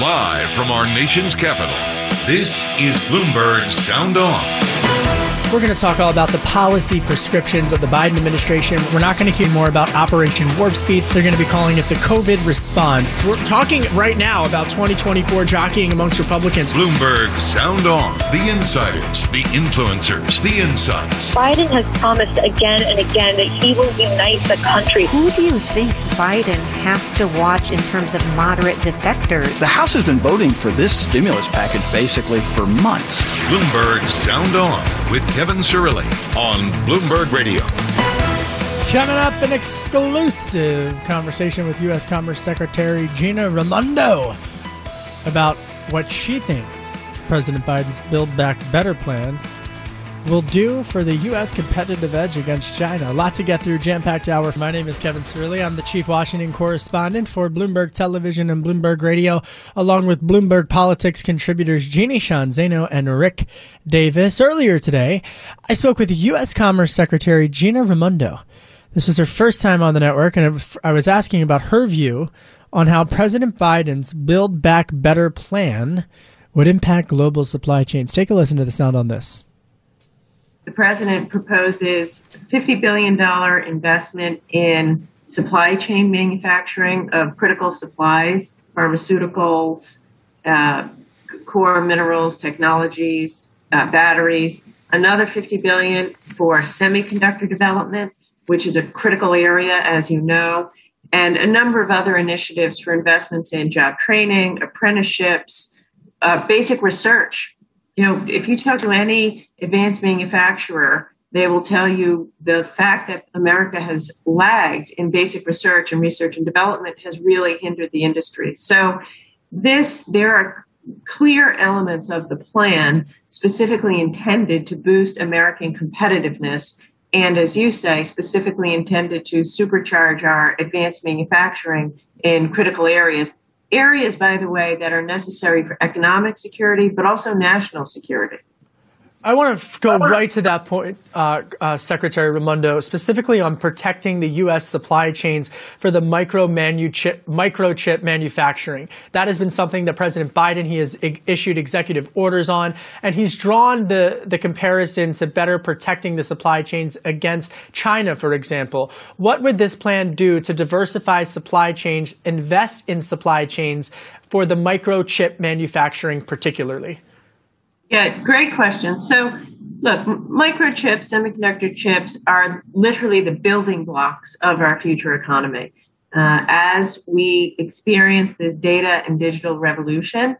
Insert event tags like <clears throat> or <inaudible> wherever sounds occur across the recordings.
Live from our nation's capital, this is Bloomberg Sound On. We're going to talk all about the policy prescriptions of the Biden administration. We're not going to hear more about Operation Warp Speed. They're going to be calling it the COVID response. We're talking right now about 2024 jockeying amongst Republicans. Bloomberg Sound On. The insiders, the influencers, the insights. Biden has promised again and again that he will unite the country. Who do you think Biden has to watch in terms of moderate defectors? The House has been voting for this stimulus package basically for months. Bloomberg Sound On with Kevin Cirilli on Bloomberg Radio. Coming up, an exclusive conversation with U.S. Commerce Secretary Gina Raimondo about what she thinks President Biden's Build Back Better plan will do for the U.S. competitive edge against China. A lot to get through, jam packed hour. My name is Kevin Cirilli. I'm the chief Washington correspondent for Bloomberg Television and Bloomberg Radio, along with Bloomberg Politics contributors Jeannie Sheehan Zaino and Rick Davis. Earlier today, I spoke with U.S. Commerce Secretary Gina Raimondo. This was her first time on the network, and I was asking about her view on how President Biden's Build Back Better plan would impact global supply chains. Take a listen to the sound on this the president proposes $50 billion investment in supply chain manufacturing of critical supplies, pharmaceuticals, uh, core minerals, technologies, uh, batteries. Another 50 billion for semiconductor development, which is a critical area, as you know, and a number of other initiatives for investments in job training, apprenticeships, uh, basic research you know, if you talk to any advanced manufacturer, they will tell you the fact that America has lagged in basic research and research and development has really hindered the industry. So, this, there are clear elements of the plan specifically intended to boost American competitiveness. And as you say, specifically intended to supercharge our advanced manufacturing in critical areas areas, by the way, that are necessary for economic security, but also national security. I want to go right to that point, uh, uh, Secretary Raimondo, specifically on protecting the U.S. supply chains for the micro microchip microchip manufacturing. That has been something that President Biden he has issued executive orders on, and he's drawn the the comparison to better protecting the supply chains against China, for example. What would this plan do to diversify supply chains, invest in supply chains for the microchip manufacturing, particularly? Yeah, great question. So, look, microchips, semiconductor chips are literally the building blocks of our future economy. Uh, as we experience this data and digital revolution,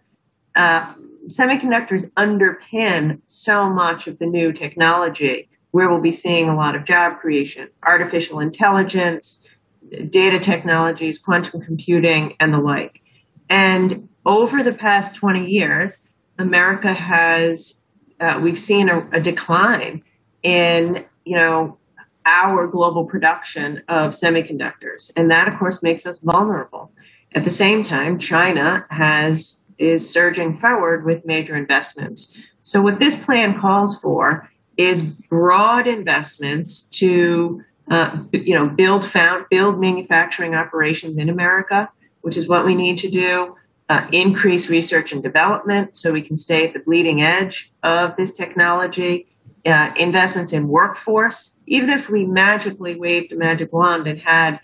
uh, semiconductors underpin so much of the new technology where we'll be seeing a lot of job creation, artificial intelligence, data technologies, quantum computing, and the like. And over the past 20 years, America has uh, we've seen a, a, decline in you know our global production of semiconductors, and that of course makes us vulnerable. At the same time, China has is surging forward with major investments. So what this plan calls for is broad investments to uh, you know build found build manufacturing operations in America, which is what we need to do uh, increase research and development so we can stay at the bleeding edge of this technology, uh, investments in workforce. Even if we magically waved a magic wand and had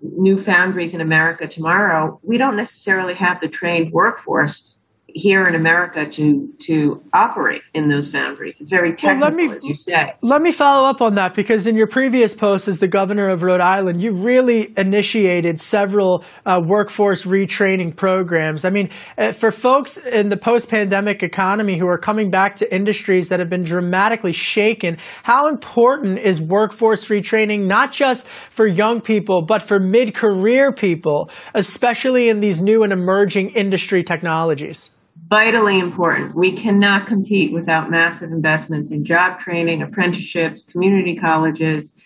new foundries in America tomorrow, we don't necessarily have the trained workforce here in America to to operate in those foundries. It's very technical, well, me, as you say. Let me follow up on that because in your previous post as the governor of Rhode Island, you really initiated several uh, workforce retraining programs. I mean, uh, for folks in the post-pandemic economy who are coming back to industries that have been dramatically shaken, how important is workforce retraining not just for young people but for mid-career people, especially in these new and emerging industry technologies? Vitally important. We cannot compete without massive investments in job training, apprenticeships, community colleges,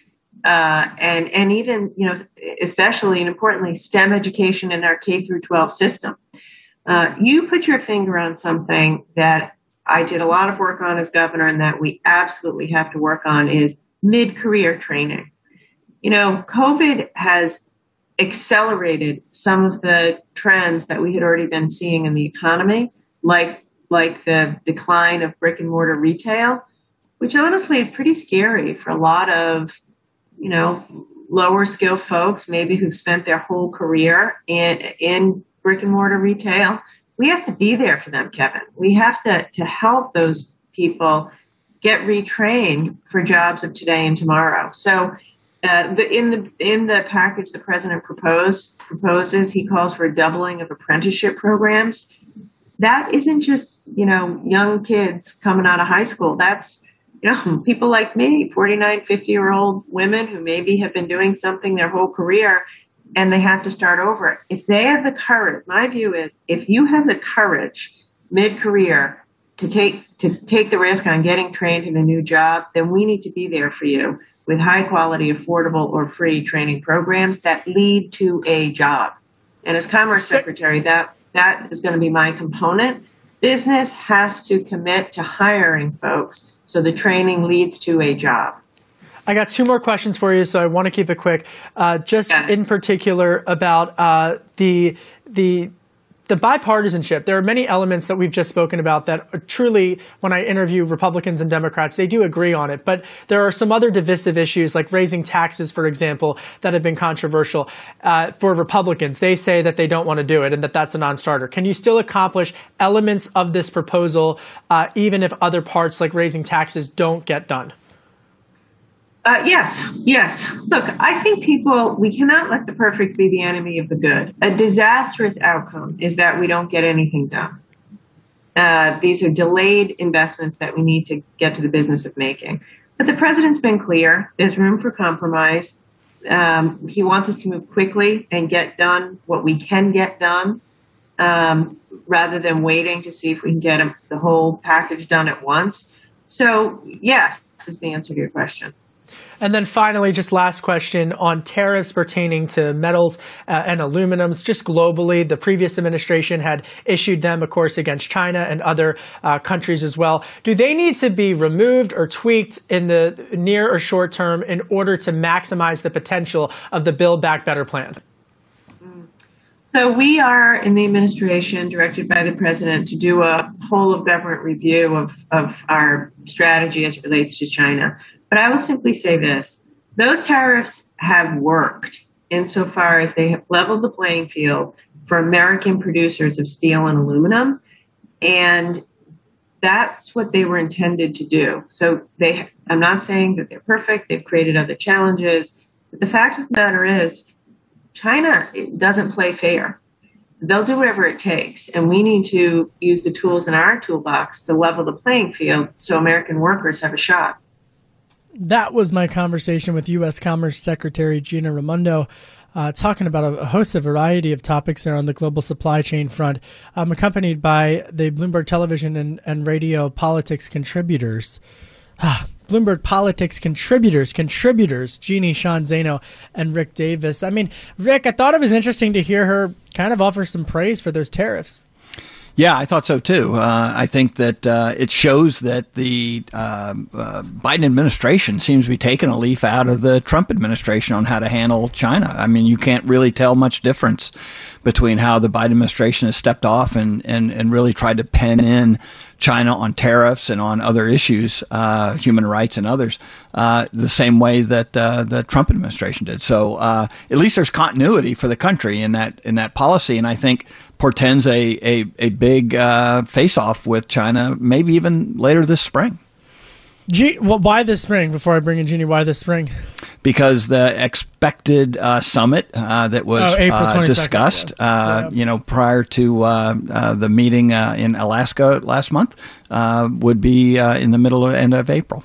uh, and and even you know, especially and importantly, STEM education in our K through 12 system. Uh, you put your finger on something that I did a lot of work on as governor, and that we absolutely have to work on is mid-career training. You know, COVID has accelerated some of the trends that we had already been seeing in the economy like like the decline of brick and mortar retail, which honestly is pretty scary for a lot of, you know, lower skill folks, maybe who've spent their whole career in in brick and mortar retail. We have to be there for them, Kevin. We have to to help those people get retrained for jobs of today and tomorrow. So uh, the, in the in the package the president proposed proposes, he calls for a doubling of apprenticeship programs that isn't just, you know, young kids coming out of high school. That's, you know, <laughs> people like me, 49, 50 year old women who maybe have been doing something their whole career and they have to start over. If they have the courage, my view is if you have the courage mid career to take to take the risk on getting trained in a new job, then we need to be there for you with high quality, affordable, or free training programs that lead to a job. And as Commerce Secretary, that that is going to be my component. Business has to commit to hiring folks so the training leads to a job. I got two more questions for you, so I want to keep it quick. Uh, just yeah. in particular about uh, the the the bipartisanship, there are many elements that we've just spoken about that truly, when I interview Republicans and Democrats, they do agree on it. But there are some other divisive issues, like raising taxes, for example, that have been controversial uh, for Republicans. They say that they don't want to do it and that that's a non starter. Can you still accomplish elements of this proposal, uh, even if other parts, like raising taxes, don't get done? Uh, yes, yes. Look, I think people, we cannot let the perfect be the enemy of the good. A disastrous outcome is that we don't get anything done. Uh, these are delayed investments that we need to get to the business of making. But the president's been clear. There's room for compromise. Um, he wants us to move quickly and get done what we can get done um, rather than waiting to see if we can get a, the whole package done at once. So, yes, this is the answer to your question. And then finally, just last question on tariffs pertaining to metals uh, and aluminums. Just globally, the previous administration had issued them, of course, against China and other uh, countries as well. Do they need to be removed or tweaked in the near or short term in order to maximize the potential of the Build Back Better plan? So we are in the administration directed by the president to do a whole of government review of, of our strategy as it relates to China. But I will simply say this those tariffs have worked insofar as they have leveled the playing field for American producers of steel and aluminum. And that's what they were intended to do. So they I'm not saying that they're perfect, they've created other challenges, but the fact of the matter is China doesn't play fair. They'll do whatever it takes, and we need to use the tools in our toolbox to level the playing field so American workers have a shot that was my conversation with U.S. Commerce Secretary Gina Raimondo. Uh, talking about a, host of variety of topics there on the global supply chain front. I'm accompanied by the Bloomberg Television and, and Radio Politics contributors. Ah, Bloomberg Politics contributors, contributors, Jeannie, Sheehan Zaino, and Rick Davis. I mean, Rick, I thought it was interesting to hear her kind of offer some praise for those tariffs. Yeah, I thought so too. Uh, I think that uh, it shows that the uh, uh, Biden administration seems to be taking a leaf out of the Trump administration on how to handle China. I mean, you can't really tell much difference between how the Biden administration has stepped off and, and, and really tried to pen in China on tariffs and on other issues, uh, human rights and others, uh, the same way that uh, the Trump administration did. So uh, at least there's continuity for the country in that in that policy, and I think portends a a, a big uh, face off with China, maybe even later this spring. G- well, why this spring? Before I bring in Jeannie, why this spring? Because the expected uh, summit uh, that was Oh, uh, discussed, yes. uh, Yeah. you know, prior to uh, uh, the meeting uh, in Alaska last month, uh, would be uh, in the middle of end of April.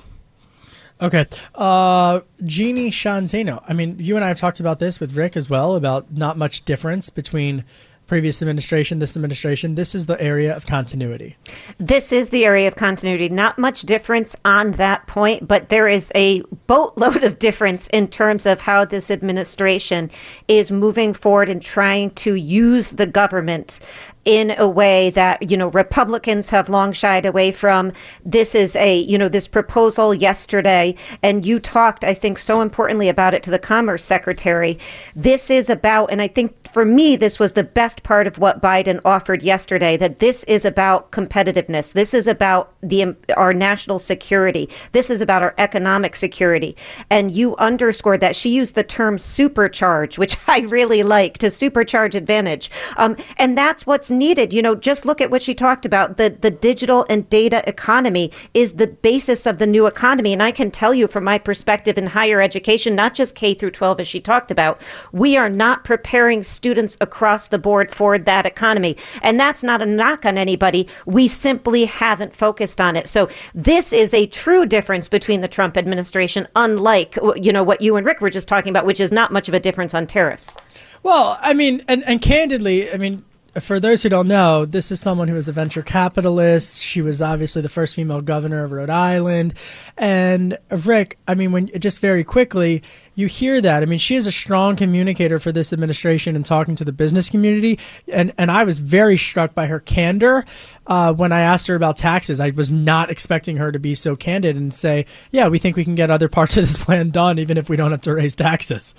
Okay. Uh, Jeannie Sheehan Zaino. I mean, you and I have talked about this with Rick as well about not much difference between previous administration, this administration. This is the area of continuity. This is the area of continuity. Not much difference on that point, but there is a boatload of difference in terms of how this administration is moving forward and trying to use the government in a way that you know Republicans have long shied away from. This is a you know this proposal yesterday, and you talked, I think, so importantly about it to the Commerce Secretary. This is about, and I think for me, this was the best part of what Biden offered yesterday. That this is about competitiveness. This is about the our national security. This is about our economic security. And you underscored that she used the term supercharge, which <laughs> I really like to supercharge advantage. Um, and that's what's needed. You know, just look at what she talked about. The the digital and data economy is the basis of the new economy. And I can tell you from my perspective in higher education, not just K through 12 as she talked about, we are not preparing students across the board for that economy. And that's not a knock on anybody. We simply haven't focused on it. So this is a true difference between the Trump administration, unlike you know what you and Rick were just talking about, which is not much of a difference on tariffs. Well, I mean, and, and candidly, I mean, for those who don't know, this is someone who is a venture capitalist. She was obviously the first female governor of Rhode Island. And Rick, I mean, when just very quickly, you hear that. I mean, she is a strong communicator for this administration and talking to the business community. And, and I was very struck by her candor uh, when I asked her about taxes. I was not expecting her to be so candid and say, yeah, we think we can get other parts of this <laughs> plan done, even if we don't have to raise taxes.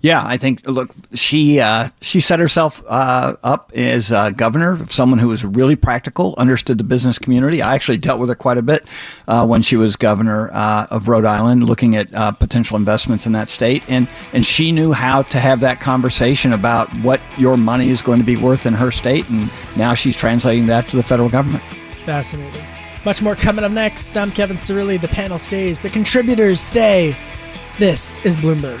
Yeah, I think. Look, she uh, she set herself uh, up as uh, governor, someone who was really practical, understood the business community. I actually dealt with her quite a bit uh, when she was governor uh, of Rhode Island, looking at uh, potential investments in that state, and and she knew how to have that conversation about what your money is going to be worth in her state, and now she's translating that to the federal government. Fascinating. Much more coming up next. I'm Kevin Cirilli. The panel stays. The contributors stay. This is Bloomberg.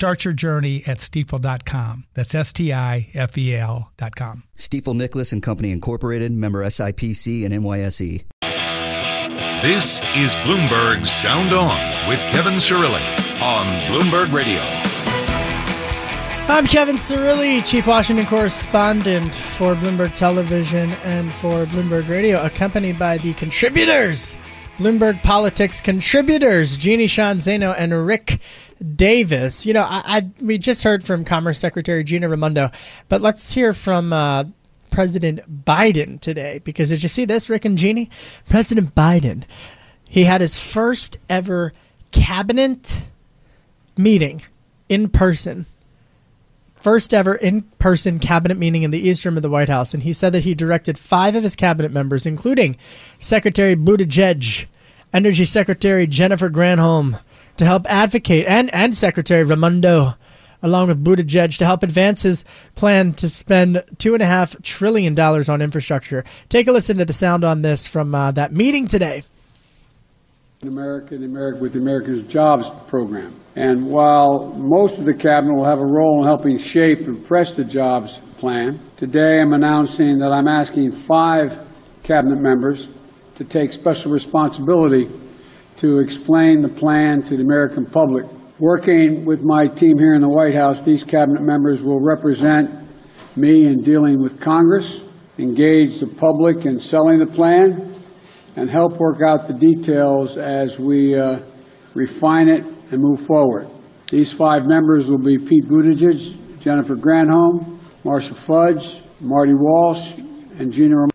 Start your journey at stifel.com. That's S T I F E L.com. Stifel Nicolaus and Company Incorporated, member SIPC and NYSE. This is Bloomberg Sound On with Kevin Cirilli on Bloomberg Radio. I'm Kevin Cirilli, Chief Washington Correspondent for Bloomberg Television and for Bloomberg Radio, accompanied by the contributors, Bloomberg Politics contributors, Jeannie Sheehan Zaino and Rick Davis. You know, I, I we just heard from Commerce Secretary Gina Raimondo, but let's hear from uh, President Biden today because did you see this, Rick and Jeannie? President Biden, he had his first ever cabinet meeting in person first ever in person cabinet meeting in the East Room of the White House, and he said that he directed five of his cabinet members, including Secretary Buttigieg, Energy Secretary Jennifer Granholm, to help advocate, and, and Secretary Raimondo, along with Buttigieg, to help advance his plan to spend $2.5 trillion on infrastructure. Take a listen to the sound on this from uh, that meeting today. America, America with the Americans Jobs Program. And while most of the cabinet will have a role in helping shape and press the jobs plan, today I'm announcing that I'm asking five cabinet members to take special responsibility to explain the plan to the American public. Working with my team here in the White House, these cabinet members will represent me in dealing with Congress, engage the public in selling the plan, and help work out the details as we uh, refine it and move forward. These five members will be Pete Buttigieg, Jennifer Granholm, Marcia Fudge, Marty Walsh, and Gina.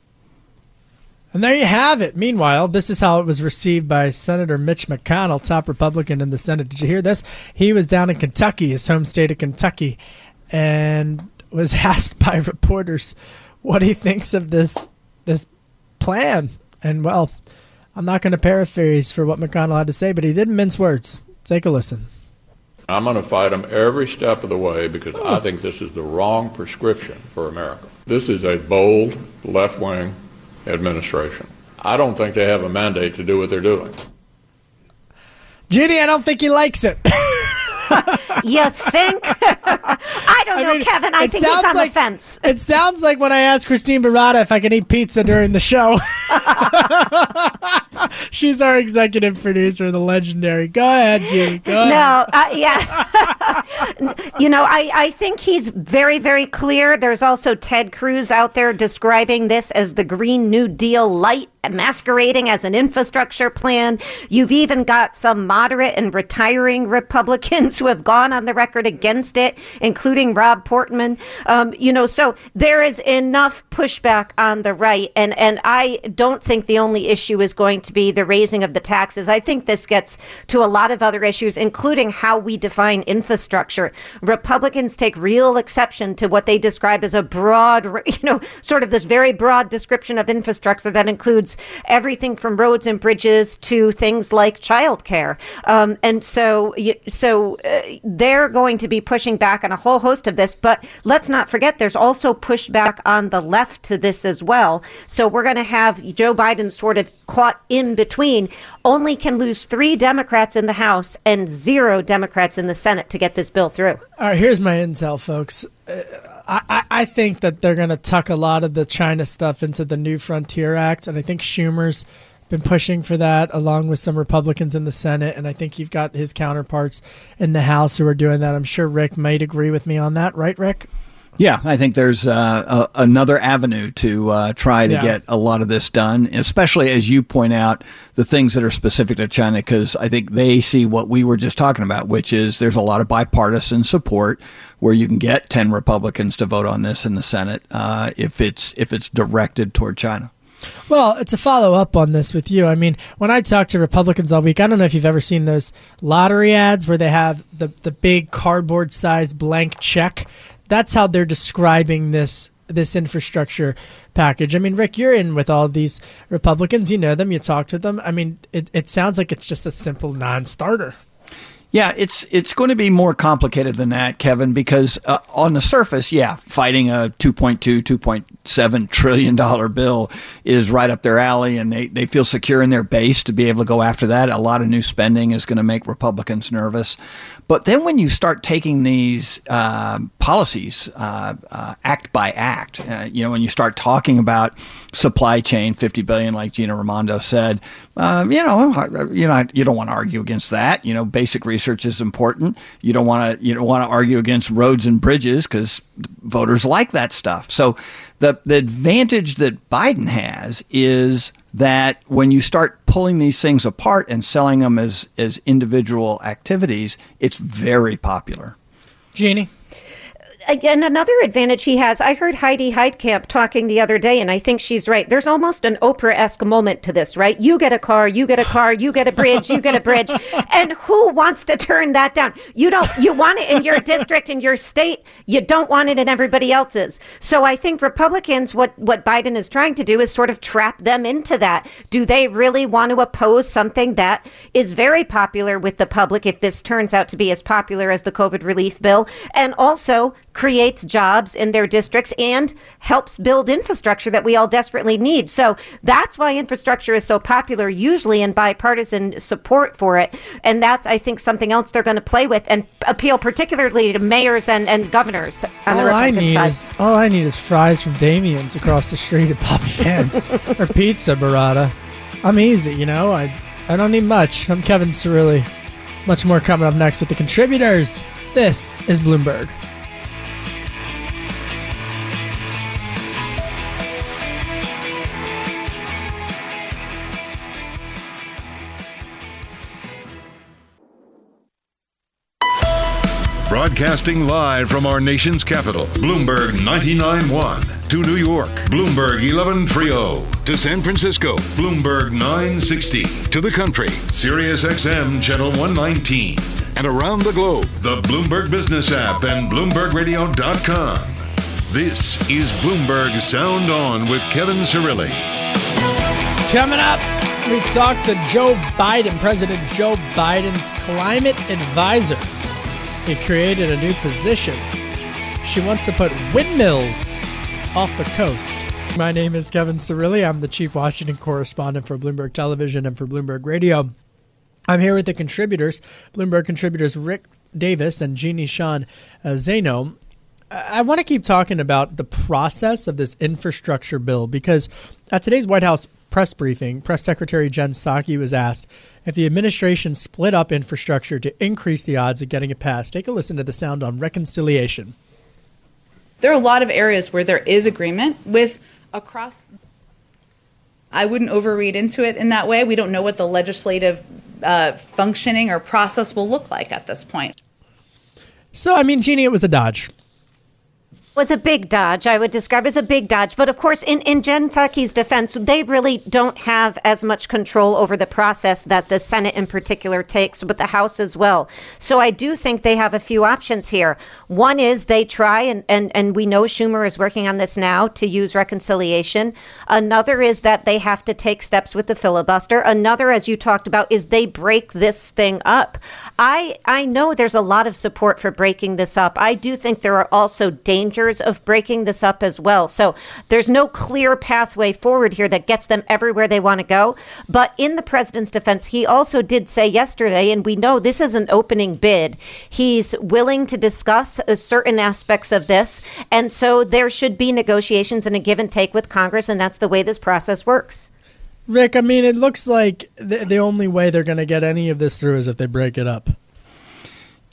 And there you have it. Meanwhile, this is how it was received by Senator Mitch McConnell, top Republican in the Senate. Did you hear this? He was down in Kentucky, his home state of Kentucky, and was <laughs> asked by reporters what he thinks of this this plan. And well, I'm not going to paraphrase for what McConnell had to say, but he didn't mince words. Take a listen. I'm going to fight them every step of the way because I oh. think this is the wrong prescription for America. This is a bold left wing administration. I don't think they have a mandate to do what they're doing. Judy, I don't think he likes it. <laughs> you think? I don't <laughs> I know, mean, Kevin. I think he's on like- the fence. It sounds like when I asked Christine Barada if I can eat pizza during the show. <laughs> <laughs> She's our executive producer, the legendary. Go ahead, Judy. Go ahead. No, uh, yeah. <laughs> you know, I, I think he's very, very clear. There's also Ted Cruz out there describing this as the Green New Deal light masquerading as an infrastructure plan. You've even got some moderate and retiring Republicans <laughs> who have gone on the record against it, including Rob Portman. Um, you know, so there is enough pushback on the right, and and I don't think the only issue is going to be the raising of the taxes. I think this gets to a lot of other issues, including how we define infrastructure. Republicans take real exception to what they describe as a broad, <laughs> you know, sort of this very broad description of infrastructure that includes everything from roads and bridges to things like childcare. Um, and so, so uh, they're going to be pushing back on a whole host of this. But let's not forget, there's also pushback on the left to this as well. So we're going to have Joe Biden sort of caught in between. Only can lose three Democrats in the House and zero Democrats in the Senate to get this bill through. All right, here's my intel, folks. Uh, I, I, I think that they're going to tuck a lot of the China stuff into the New Frontier Act, and I think Schumer's been pushing for that along with some Republicans in the Senate, and I think you've got his counterparts in the House who are doing that. I'm sure Rick might agree with me on that, right, Rick? Yeah, I think there's uh, a, another avenue to uh, try to Yeah. get a lot of this done, especially as you point out the things that are specific to China, because I think they see what we were just talking about, which is there's a lot of bipartisan support where you can get 10 Republicans to vote on this in the Senate uh, if it's if it's directed toward China. Well, it's a follow up on this with you. I mean, when I talk to Republicans all week, I don't know if you've ever seen those lottery ads where they have the, the big cardboard sized blank check. That's how they're describing this this infrastructure package. I mean, Rick, you're in with all these Republicans. You know them. You talk to them. I mean, it, it sounds like it's just a simple non starter. Yeah, it's it's going to be more complicated than that, Kevin, because uh, on the surface, yeah, fighting a 2.2, 2.7 trillion dollar bill is right up their alley, and they, they feel secure in their base to be able to go after that. A lot of new spending is going to make Republicans nervous. But then when you start taking these uh, policies uh, uh, act by act, uh, you know, when you start talking about supply chain, 50 billion, like Gina Raimondo said, uh, you know, you know, you don't want to argue against that. You know, basic research is important. You don't want to you don't want to argue against roads and bridges because voters like that stuff. So the the advantage that Biden has is that when you start pulling these things apart and selling them as as individual activities, it's very popular. Jeannie? Again, another advantage he has. I heard Heidi Heitkamp talking the other day, and I think she's right. There's almost an Oprah esque moment to this, right? You get a car, you get a car, you get a bridge, you get a bridge. <laughs> And who wants to turn that down? You don't, you want it in your district, in your state. You don't want it in everybody else's. So I think Republicans, what, what Biden is trying to do is sort of trap them into that. Do they really want to oppose something that is very popular with the public if this turns out to be as popular as the COVID relief bill? And also, creates jobs in their districts and helps build infrastructure that we all desperately need. So that's why infrastructure is so popular, usually in bipartisan support for it. And that's, I think, something else they're going to play with and appeal particularly to mayors and, and governors on all the I need side. is all I need is fries from Damien's across the street at Poppy <laughs> Pants or pizza burrata. I'm easy, you know. I I don't need much. I'm Kevin Cirilli. Much more coming up next with the contributors. This is Bloomberg. Broadcasting live from our nation's capital, Bloomberg 99.1. To New York, Bloomberg 1130. To San Francisco, Bloomberg 960. To the country, Sirius XM Channel 119. And around the globe, the Bloomberg Business app and BloombergRadio.com. This is Bloomberg Sound On with Kevin Cirilli. Coming up, we talk to Joe Biden, President Joe Biden's climate advisor. He created a new position. She wants to put windmills off the coast. My name is Kevin Cirilli. I'm the chief Washington correspondent for Bloomberg Television and for Bloomberg Radio. I'm here with the contributors, Bloomberg contributors Rick Davis and Jeannie Sheehan uh, Zaino. I want to keep talking about the process of this infrastructure bill because at today's White House press briefing, Press Secretary Jen Psaki was asked if the administration split up infrastructure to increase the odds of getting it passed. Take a listen to the sound on reconciliation. There are a lot of areas where there is agreement with across. I wouldn't overread into it in that way. We don't know what the legislative uh, functioning or process will look like at this point. So, I mean, Jeannie, it was a dodge. Was a big dodge. I would describe as a big dodge. But of course, in, in Jen defense, they really don't have as much control over the process that the Senate in particular takes, but the House as well. So I do think they have a few options here. One is they try, and, and, and we know Schumer is working on this now to use reconciliation. Another is that they have to take steps with the filibuster. Another, as you talked about, is they break this thing up. I I know there's a lot of support for breaking this up. I do think there are also dangers of breaking this up as well. So there's no clear pathway forward here that gets them everywhere they want to go. But in the president's defense, he also did say yesterday, and we know this is an opening bid, he's willing to discuss uh, certain aspects of this. And so there should be negotiations and a give and take with Congress, and that's the way this process works. Rick, I mean, it looks like the, the only way they're going to get any of this through is if they break it up.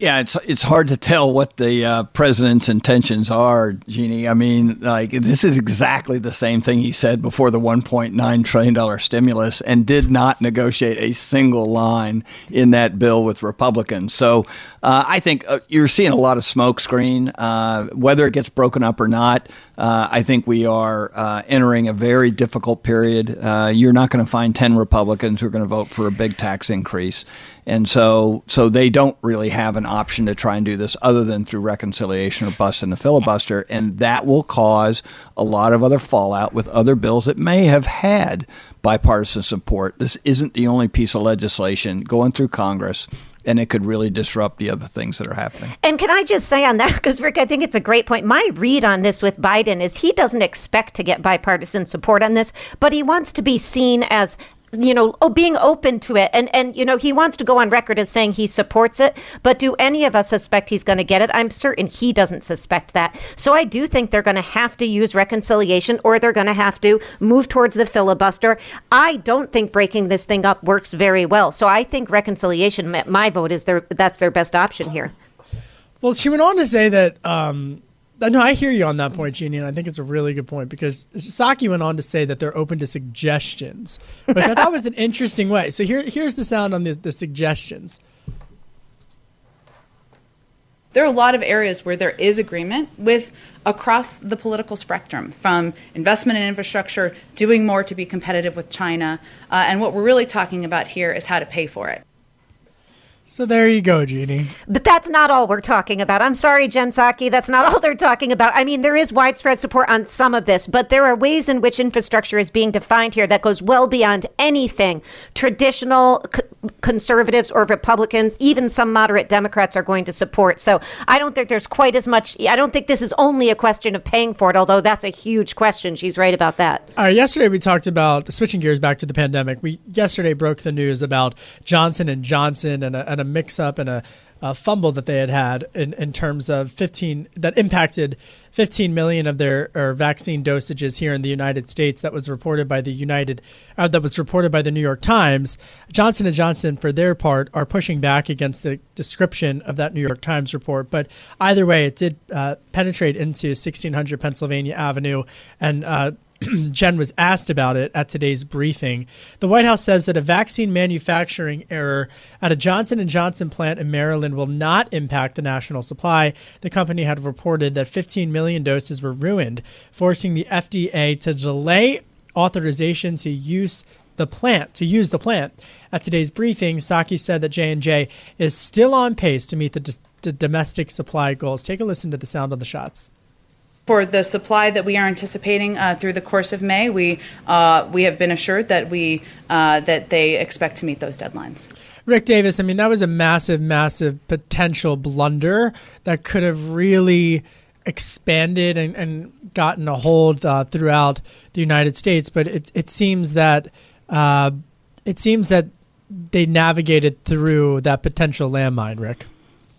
Yeah, it's it's hard to tell what the uh, president's intentions are, Jeannie. I mean, like this is exactly the same thing he said before the 1.9 trillion dollar stimulus, and did not negotiate a single line in that bill with Republicans. So uh, I think uh, you're seeing a lot of smokescreen. Uh, whether it gets broken up or not, uh, I think we are uh, entering a very difficult period. You're not going to find 10 Republicans who are going to vote for a big tax increase. And so, so they don't really have an option to try and do this other than through reconciliation or busting the filibuster, and that will cause a lot of other fallout with other bills that may have had bipartisan support. This isn't the only piece of legislation going through Congress and it could really disrupt the other things that are happening. And can I just say on that, because Rick, I think it's a great point. My read on this with Biden is he doesn't expect to get bipartisan support on this, but he wants to be seen as you know, oh, being open to it. And, and, you know, he wants to go on record as saying he supports it. But do any of us suspect he's going to get it? I'm certain he doesn't suspect that. So I do think they're going to have to use reconciliation or they're going to have to move towards the filibuster. I don't think breaking this thing up works very well. So I think reconciliation, my vote is their, that's their best option here. Well, she went on to say that um, no, I hear you on that point, Jeannie, and I think it's a really good point because Psaki went on to say that they're open to suggestions, which I thought was an interesting way. So here, here's the sound on the, the suggestions. There are a lot of areas where there is agreement with across the political spectrum, from investment in infrastructure, doing more to be competitive with China, uh, and what we're really talking about here is how to pay for it. So there you go, Jeannie. But that's not all we're talking about. I'm sorry, Jen Psaki. That's not <laughs> all they're talking about. I mean, there is widespread support on some of this, but there are ways in which infrastructure is being defined here that goes well beyond anything traditional c- conservatives or Republicans, even some moderate Democrats are going to support. So I don't think there's quite as much. I don't think this is only a question of paying for it, although that's a huge question. She's right about that. All right, yesterday we talked about switching gears back to the pandemic. We yesterday broke the news about Johnson and Johnson and a, and a mix up and a, a, fumble that they had had in, in terms of 15 that impacted 15 million of their or vaccine dosages here in the United States. That was reported by the United, uh, that was reported by the New York Times. Johnson and Johnson, for their part, are pushing back against the description of that New York Times report. But either way, it did uh, penetrate into 1600 Pennsylvania Avenue and uh, <clears throat> Jen was asked about it at today's briefing. The White House says that a vaccine manufacturing error at a Johnson & Johnson plant in Maryland will not impact the national supply. The company had reported that 15 million doses were ruined, forcing the FDA to delay authorization to use the plant to use the plant. At today's briefing, Psaki said that J&J is still on pace to meet the, the domestic supply goals. Take a listen to the sound on the shots for the supply that we are anticipating uh, through the course of May, we uh, we have been assured that we uh, that they expect to meet those deadlines. Rick Davis, I mean that was a massive, massive potential blunder that could have really expanded and, and gotten a hold uh, throughout the United States. But it it seems that uh, it seems that they navigated through that potential landmine, Rick.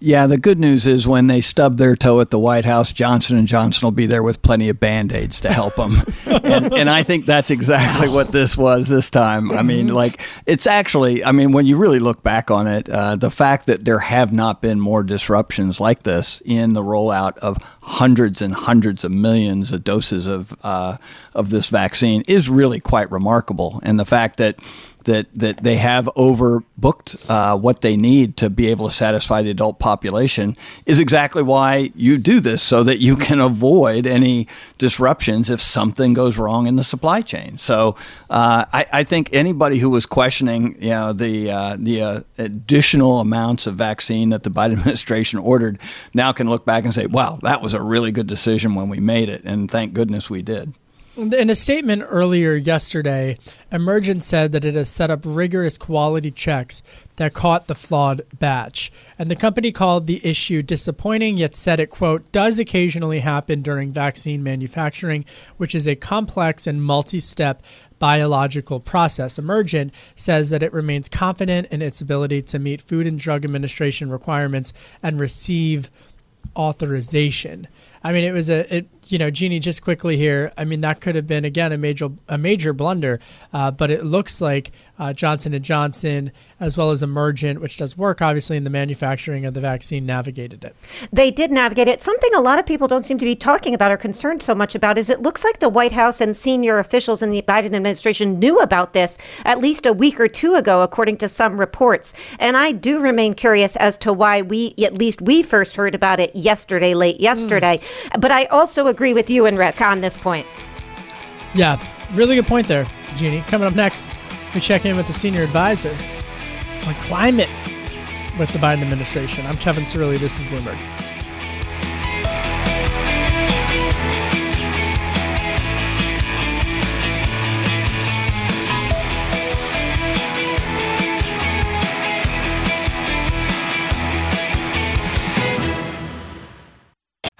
Yeah, the good news is when they stub their toe at the White House, Johnson and Johnson will be there with plenty of band aids to help them, <laughs> and, and, I think that's exactly what this was this time. I mean, mm-hmm. like it's actually, I mean, when you really look back on it, uh, the fact that there have not been more disruptions like this in the rollout of hundreds and hundreds of millions of doses of uh, of this vaccine is really quite remarkable, and the fact that that that they have overbooked uh, what they need to be able to satisfy the adult population is exactly why you do this so that you can avoid any disruptions if something goes wrong in the supply chain. So uh, I, I, think anybody who was questioning you know the uh, the uh, additional amounts of vaccine that the Biden <laughs> administration ordered now can look back and say, wow, that was a really good decision when we made it, and thank goodness we did. In a statement earlier yesterday, Emergent said that it has set up rigorous quality checks that caught the flawed batch. And the company called the issue disappointing, yet said it, quote, does occasionally happen during vaccine manufacturing, which is a complex and multi step biological process. Emergent says that it remains confident in its ability to meet Food and Drug Administration requirements and receive authorization. I mean, it was a, it, you know, Jeannie, just quickly here. I mean, that could have been again a major, a major blunder, uh, but it looks like uh, Johnson and Johnson, as well as Emergent, which does work obviously in the manufacturing of the vaccine, navigated it. They did navigate it. Something a lot of people don't seem to be talking about or concerned so much about is it looks like the White House and senior officials in the Biden administration knew about this at least a week or two ago, according to some reports. And I do remain curious as to why we, at least we first heard about it yesterday, late yesterday. Mm. But I also agree with you and Rick on this point. Yeah, really good point there, Jeannie. Coming up next. We check in with the senior advisor on climate with the Biden administration. I'm Kevin Cirilli. This is Bloomberg.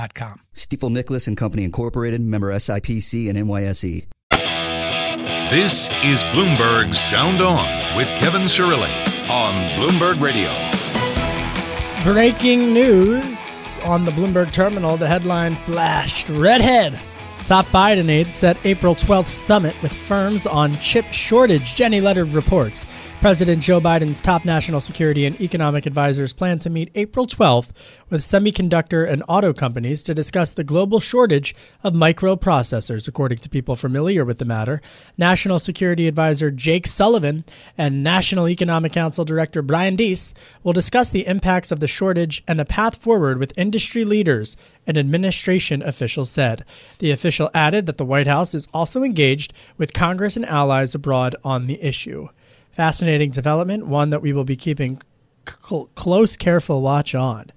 Stifel.com. Stifel Nicolaus and Company Incorporated, member SIPC and NYSE. This is Bloomberg Sound On with Kevin Cirilli on Bloomberg Radio. Breaking news on the Bloomberg terminal. The headline flashed redhead. Top Biden aide set April 12th summit with firms on chip shortage. Jenny Leonard reports. President Joe Biden's top national security and economic advisors plan to meet April 12th with semiconductor and auto companies to discuss the global shortage of microprocessors, according to people familiar with the matter. National Security Advisor Jake Sullivan and National Economic Council Director Brian Deese will discuss the impacts of the shortage and a path forward with industry leaders, an administration official said. The official added that the White House is also engaged with Congress and allies abroad on the issue fascinating development, one that we will be keeping c- close, careful watch on.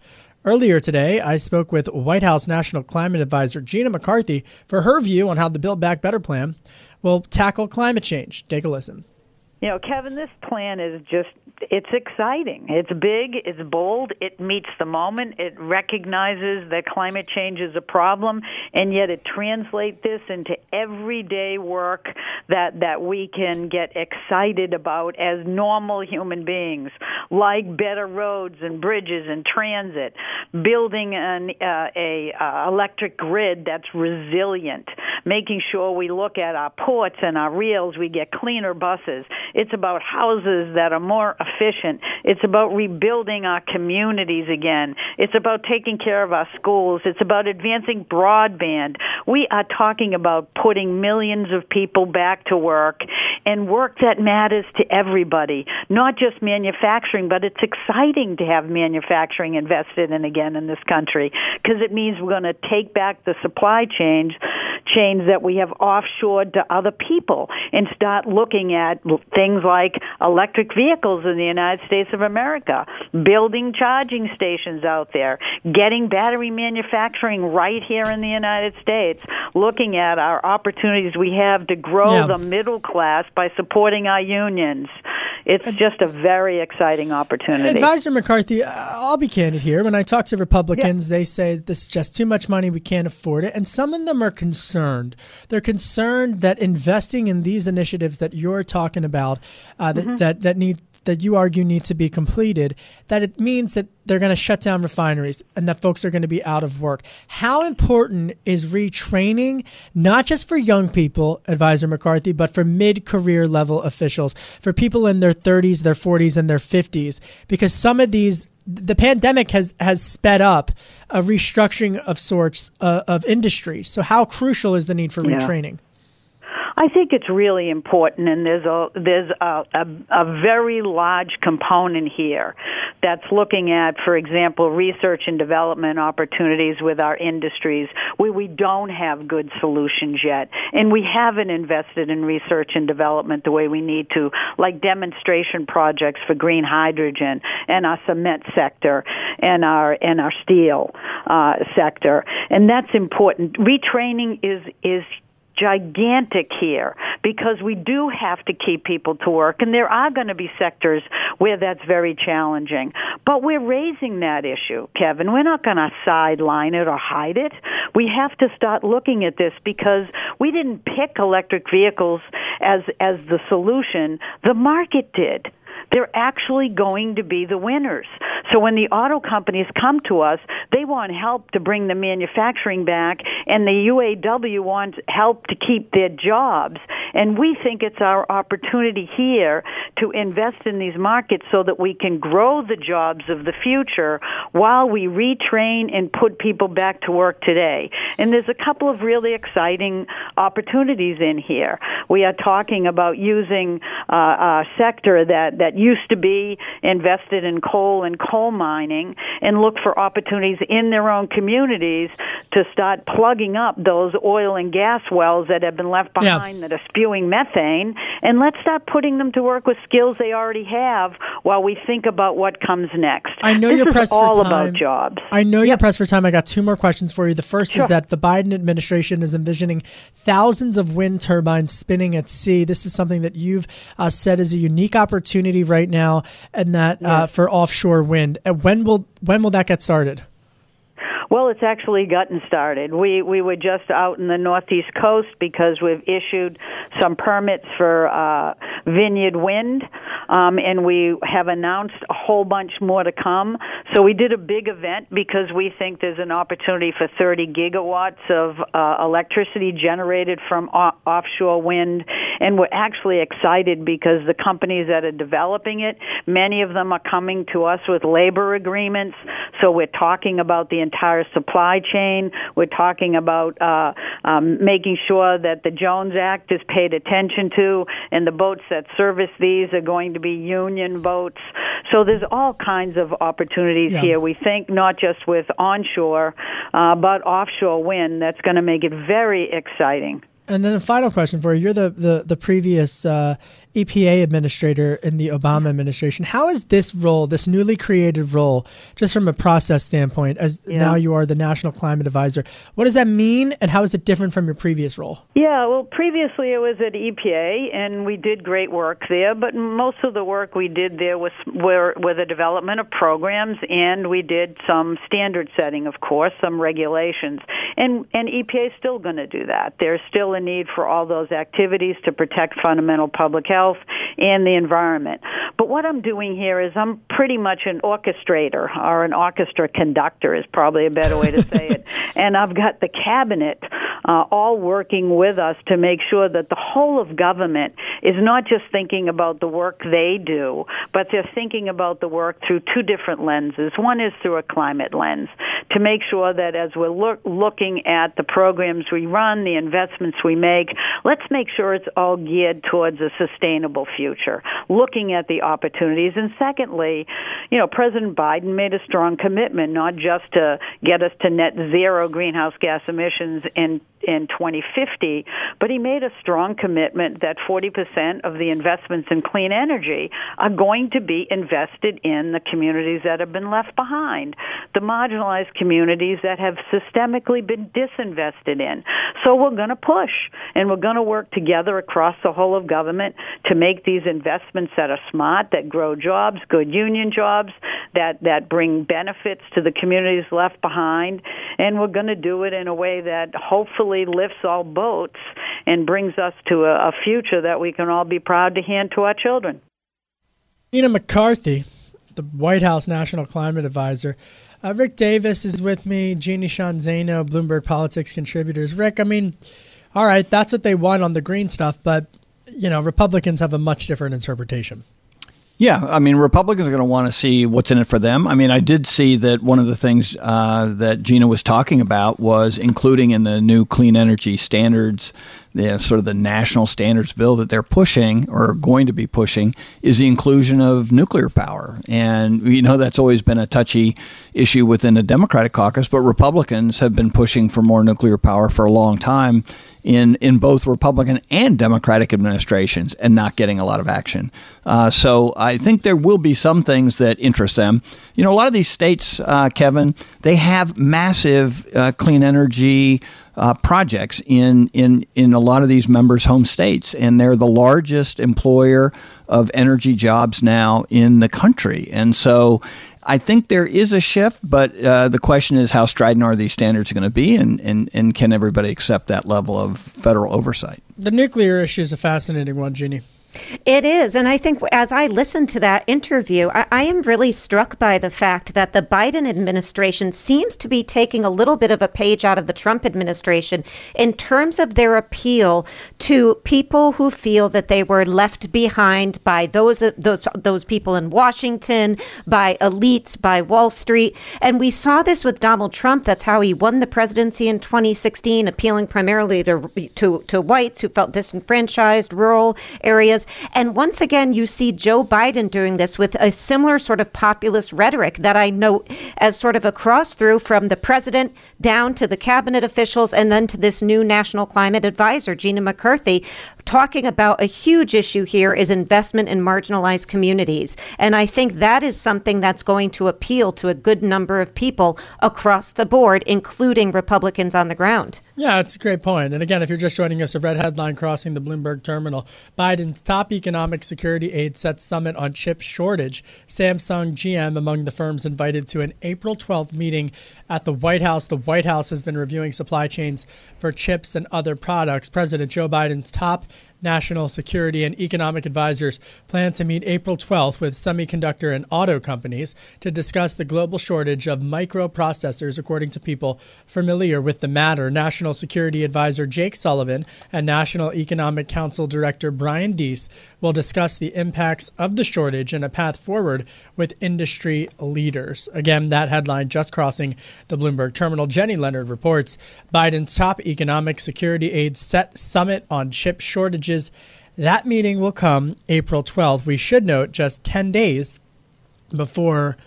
Earlier today, I spoke with White House National Climate Advisor Gina McCarthy for her view on how the Build Back Better plan will tackle climate change. Take a listen. You know, Kevin, this plan is just it's exciting. It's big, it's bold, it meets the moment, it recognizes that climate change is a problem, and yet it translates this into everyday work that that we can get excited about as normal human beings, like better roads and bridges and transit, building an uh, a uh, electric grid that's resilient, making sure we look at our ports and our rails, we get cleaner buses. It's about houses that are more efficient. It's about rebuilding our communities again. It's about taking care of our schools. It's about advancing broadband. We are talking about putting millions of people back to work and work that matters to everybody, not just manufacturing, but it's exciting to have manufacturing invested in again in this country because it means we're going to take back the supply chains chains that we have offshored to other people and start looking at things like electric vehicles in the United States of America, building charging stations out there, getting battery manufacturing right here in the United States, looking at our opportunities we have to grow yeah. the middle class by supporting our unions. It's just a very exciting opportunity. Advisor McCarthy, uh, I'll be candid here. When I talk to Republicans, yeah. they say this is just too much money, we can't afford it. And some of them are concerned. They're concerned that investing in these initiatives that you're talking about, uh, that, mm-hmm. that, that need that you argue need to be completed, that it means that they're going to shut down refineries and that folks are going to be out of work. How important is retraining, not just for young people, Advisor McCarthy, but for mid career level officials, for people in their 30s, their 40s, and their 50s? Because some of these the pandemic has has sped up a restructuring of sorts uh, of industries. So, how crucial is the need for yeah. retraining? I think it's really important, and there's a there's a, a, a very large component here that's looking at, for example, research and development opportunities with our industries where we don't have good solutions yet, and we haven't invested in research and development the way we need to, like demonstration projects for green hydrogen and our cement sector and our and our steel uh, sector, and that's important. Retraining is is gigantic here because we do have to keep people to work. And there are going to be sectors where that's very challenging. But we're raising that issue kevin. We're not going to sideline it or hide it. We have to start looking at this because we didn't pick electric vehicles as as the solution. The market did they're actually going to be the winners. So when the auto companies come to us, they want help to bring the manufacturing back, and the UAW wants help to keep their jobs. And we think it's our opportunity here to invest in these markets so that we can grow the jobs of the future while we retrain and put people back to work today. And there's a couple of really exciting opportunities in here. We are talking about using uh, a sector that, that used to be invested in coal and coal mining and look for opportunities in their own communities to start plugging up those oil and gas wells that have been left behind yeah. that are spewing methane and let's stop putting them to work with skills they already have while we think about what comes next. I know this you're pressed for time. about jobs. I know yep. you're pressed for time. I got two more questions for you. The first sure. is that the Biden administration is envisioning thousands of wind turbines spinning at sea. This is something that you've uh, said is a unique opportunity right now, and that uh, for offshore wind. And when will when will that get started? Well, it's actually gotten started. We we were just out in the northeast coast because we've issued some permits for uh, Vineyard Wind, um, and we have announced a whole bunch more to come. So we did a big event because we think there's an opportunity for 30 gigawatts of uh, electricity generated from o- offshore wind, and we're actually excited because the companies that are developing it, many of them are coming to us with labor agreements. So we're talking about the entire supply chain. We're talking about uh, um, making sure that the Jones Act is paid attention to, and the boats that service these are going to be union boats. So there's all kinds of opportunities Yeah. here. We think not just with onshore, uh, but offshore wind. That's going to make it very exciting. And then a final question for you. You're the, the, the previous uh, EPA administrator in the Obama administration. How is this role, this newly created role, just from a process standpoint, as Yeah. now you are the National Climate Advisor, what does that mean and how is it different from your previous role? Yeah, well, previously it was at EPA, and we did great work there. But most of the work we did there was were, were the development of programs, and we did some standard setting, of course, some regulations. And and EPA is still going to do that. There's still a need for all those activities to protect fundamental public health and the environment. But what I'm doing here is I'm pretty much an orchestrator, or an orchestra conductor is probably a better way to <laughs> say it. And I've got the cabinet uh, all working with us to make sure that the whole of government is not just thinking about the work they do, but they're thinking about the work through two different lenses. One is through a climate lens to make sure that as we're look, looking at the programs we run, the investments we make, let's make sure it's all geared towards a sustainable future, looking at the opportunities. And secondly, you know, President Biden made a strong commitment not just to get us to net zero greenhouse gas emissions in in 2050, but he made a strong commitment that 40% of the investments in clean energy are going to be invested in the communities that have been left behind, the marginalized communities that have systemically been disinvested in. So we're going to push and we're going to work together across the whole of government to make these investments that are smart, that grow jobs, good union jobs, that, that bring benefits to the communities left behind. And we're going to do it in a way that hopefully lifts all boats and brings us to a, a future that we can all be proud to hand to our children. Gina McCarthy, the White House National Climate Advisor. Uh, Rick Davis is with me, Jeannie Sheehan Zaino, Bloomberg Politics contributors. Rick, I mean, all right, that's what they want on the green stuff, but, you know, Republicans have a much different interpretation. Yeah, I mean, Republicans are going to want to see what's in it for them. I mean, I did see that one of the things uh, that Gina was talking about was including in the new clean energy standards, the sort of the national standards bill that they're pushing or going to be pushing is the inclusion of nuclear power. And you know that's always been a touchy issue within the Democratic caucus, but Republicans have been pushing for more nuclear power for a long time in in both Republican and Democratic administrations and not getting a lot of action. Uh, so I think there will be some things that interest them. You know, a lot of these states, uh, Kevin, they have massive uh, clean energy. Uh, projects in, in in a lot of these members' home states, and they're the largest employer of energy jobs now in the country. And so, I think there is a shift, but uh, the question is how strident are these standards going to be, and, and, and can everybody accept that level of federal oversight? The nuclear issue is a fascinating one, Jeannie. It is. And I think as I listened to that interview, I, I, am really struck by the fact that the Biden administration seems to be taking a little bit of a page out of the Trump administration in terms of their appeal to people who feel that they were left behind by those those those people in Washington, by elites, by Wall Street. And we saw this with Donald Trump. That's how he won the presidency in 2016, appealing primarily to to, to whites who felt disenfranchised, rural areas. And once again, you see Joe Biden doing this with a similar sort of populist rhetoric that I note as sort of a cross through from the president down to the cabinet officials and then to this new national climate advisor, Gina McCarthy, talking about a huge issue here is investment in marginalized communities. And I think that is something that's going to appeal to a good number of people across the board, including Republicans on the ground. Yeah, it's a great point. And again, if you're just joining us, a red headline crossing the Bloomberg terminal Biden's top economic security aide sets summit on chip shortage. Samsung GM among the firms invited to an April 12th meeting at the White House. The White House has been reviewing supply chains for chips and other products. President Joe Biden's top national security and economic advisors plan to meet April 12th with semiconductor and auto companies to discuss the global shortage of microprocessors, according to people familiar with the matter. National Security Advisor Jake Sullivan and National Economic Council Director Brian Deese will discuss the impacts of the shortage and a path forward with industry leaders. Again, that headline just crossing the Bloomberg terminal. Jenny Leonard reports Biden's top economic security aides set summit on chip shortages that meeting will come April 12th. We should note just 10 days before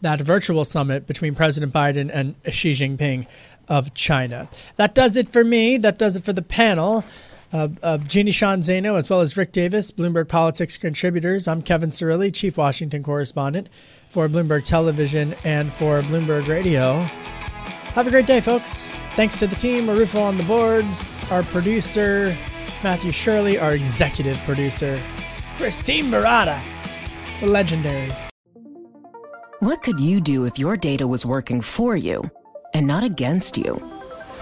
that virtual summit between President Biden and Xi Jinping of China. That does it for me. That does it for the panel. Uh, Jeannie Sheehan Zaino, as well as Rick Davis, Bloomberg Politics contributors. I'm Kevin Cirilli, Chief Washington Correspondent for Bloomberg Television and for Bloomberg Radio. Have a great day, folks. Thanks to the team, Marufo on the boards, our producer, Matthew Shirley, our executive producer, Christine Murata, the legendary. What could you do if your data was working for you and not against you?